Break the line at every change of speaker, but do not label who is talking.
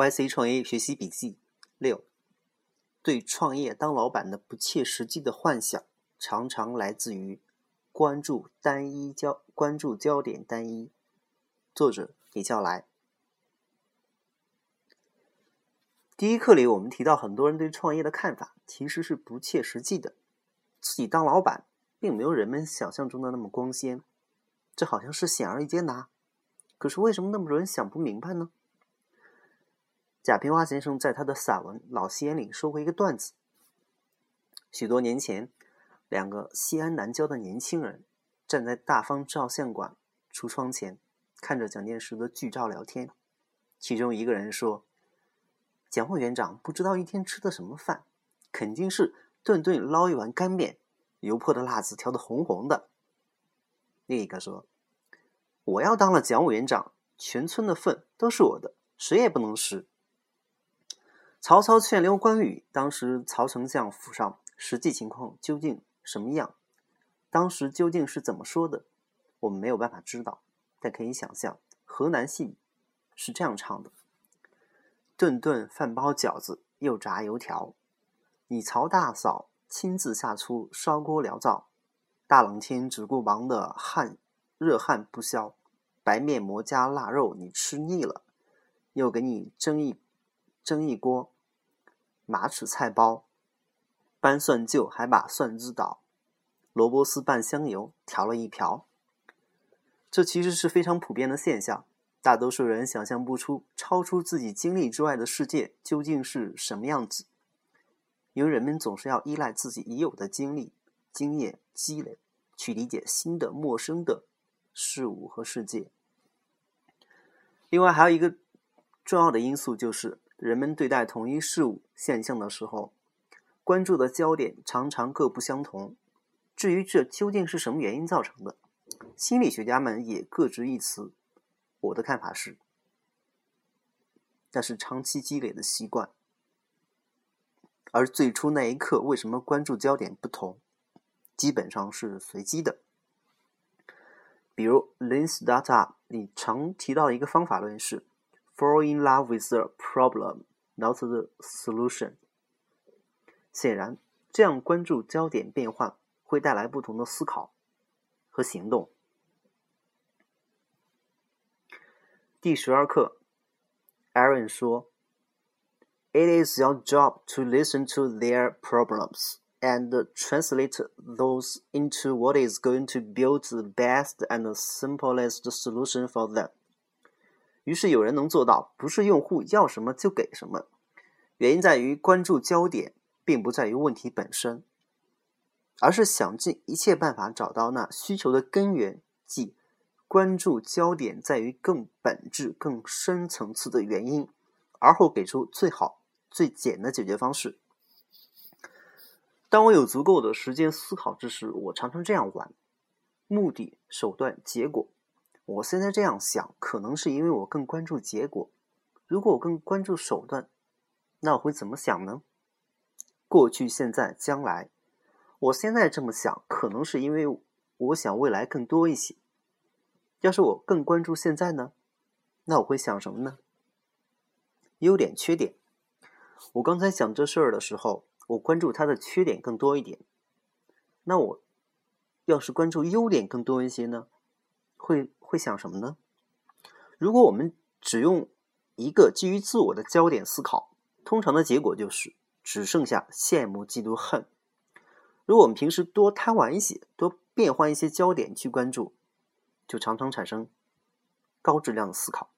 YC 创业学习笔记六：对创业当老板的不切实际的幻想，常常来自于关注单一焦关注焦点单一。作者李笑来。第一课里，我们提到很多人对创业的看法其实是不切实际的，自己当老板并没有人们想象中的那么光鲜，这好像是显而易见的啊。可是为什么那么多人想不明白呢？贾平凹先生在他的散文《老西安》里说过一个段子：许多年前，两个西安南郊的年轻人站在大方照相馆橱窗前，看着蒋介石的剧照聊天。其中一个人说：“蒋委员长不知道一天吃的什么饭，肯定是顿顿捞一碗干面，油泼的辣子调的红红的。”另一个说：“我要当了蒋委员长，全村的粪都是我的，谁也不能吃。”曹操劝刘关羽，当时曹丞相府上实际情况究竟什么样？当时究竟是怎么说的？我们没有办法知道，但可以想象，河南戏是这样唱的：“顿顿饭包饺子，又炸油条。你曹大嫂亲自下厨烧锅燎灶，大冷天只顾忙的汗热汗不消，白面馍加腊肉你吃腻了，又给你蒸一。”蒸一锅马齿菜包，搬蒜臼还把蒜汁捣，萝卜丝拌香油调了一瓢。这其实是非常普遍的现象，大多数人想象不出超出自己经历之外的世界究竟是什么样子，因为人们总是要依赖自己已有的经历、经验积累，去理解新的、陌生的事物和世界。另外，还有一个重要的因素就是。人们对待同一事物现象的时候，关注的焦点常常各不相同。至于这究竟是什么原因造成的，心理学家们也各执一词。我的看法是，那是长期积累的习惯。而最初那一刻为什么关注焦点不同，基本上是随机的。比如《Lean Startup》里常提到的一个方法论是。Fall in love with the problem, not the solution。显然，这样关注焦点变换会带来不同的思考和行动。第十二课，Aaron 说：“It is your job to listen to their problems and translate those into what is going to build the best and simplest solution for them.” 于是有人能做到，不是用户要什么就给什么。原因在于关注焦点，并不在于问题本身，而是想尽一切办法找到那需求的根源，即关注焦点在于更本质、更深层次的原因，而后给出最好、最简的解决方式。当我有足够的时间思考之时，我常常这样玩：目的、手段、结果。我现在这样想，可能是因为我更关注结果。如果我更关注手段，那我会怎么想呢？过去、现在、将来。我现在这么想，可能是因为我想未来更多一些。要是我更关注现在呢？那我会想什么呢？优点、缺点。我刚才想这事儿的时候，我关注它的缺点更多一点。那我要是关注优点更多一些呢？会会想什么呢？如果我们只用一个基于自我的焦点思考，通常的结果就是只剩下羡慕、嫉妒、恨。如果我们平时多贪玩一些，多变换一些焦点去关注，就常常产生高质量的思考。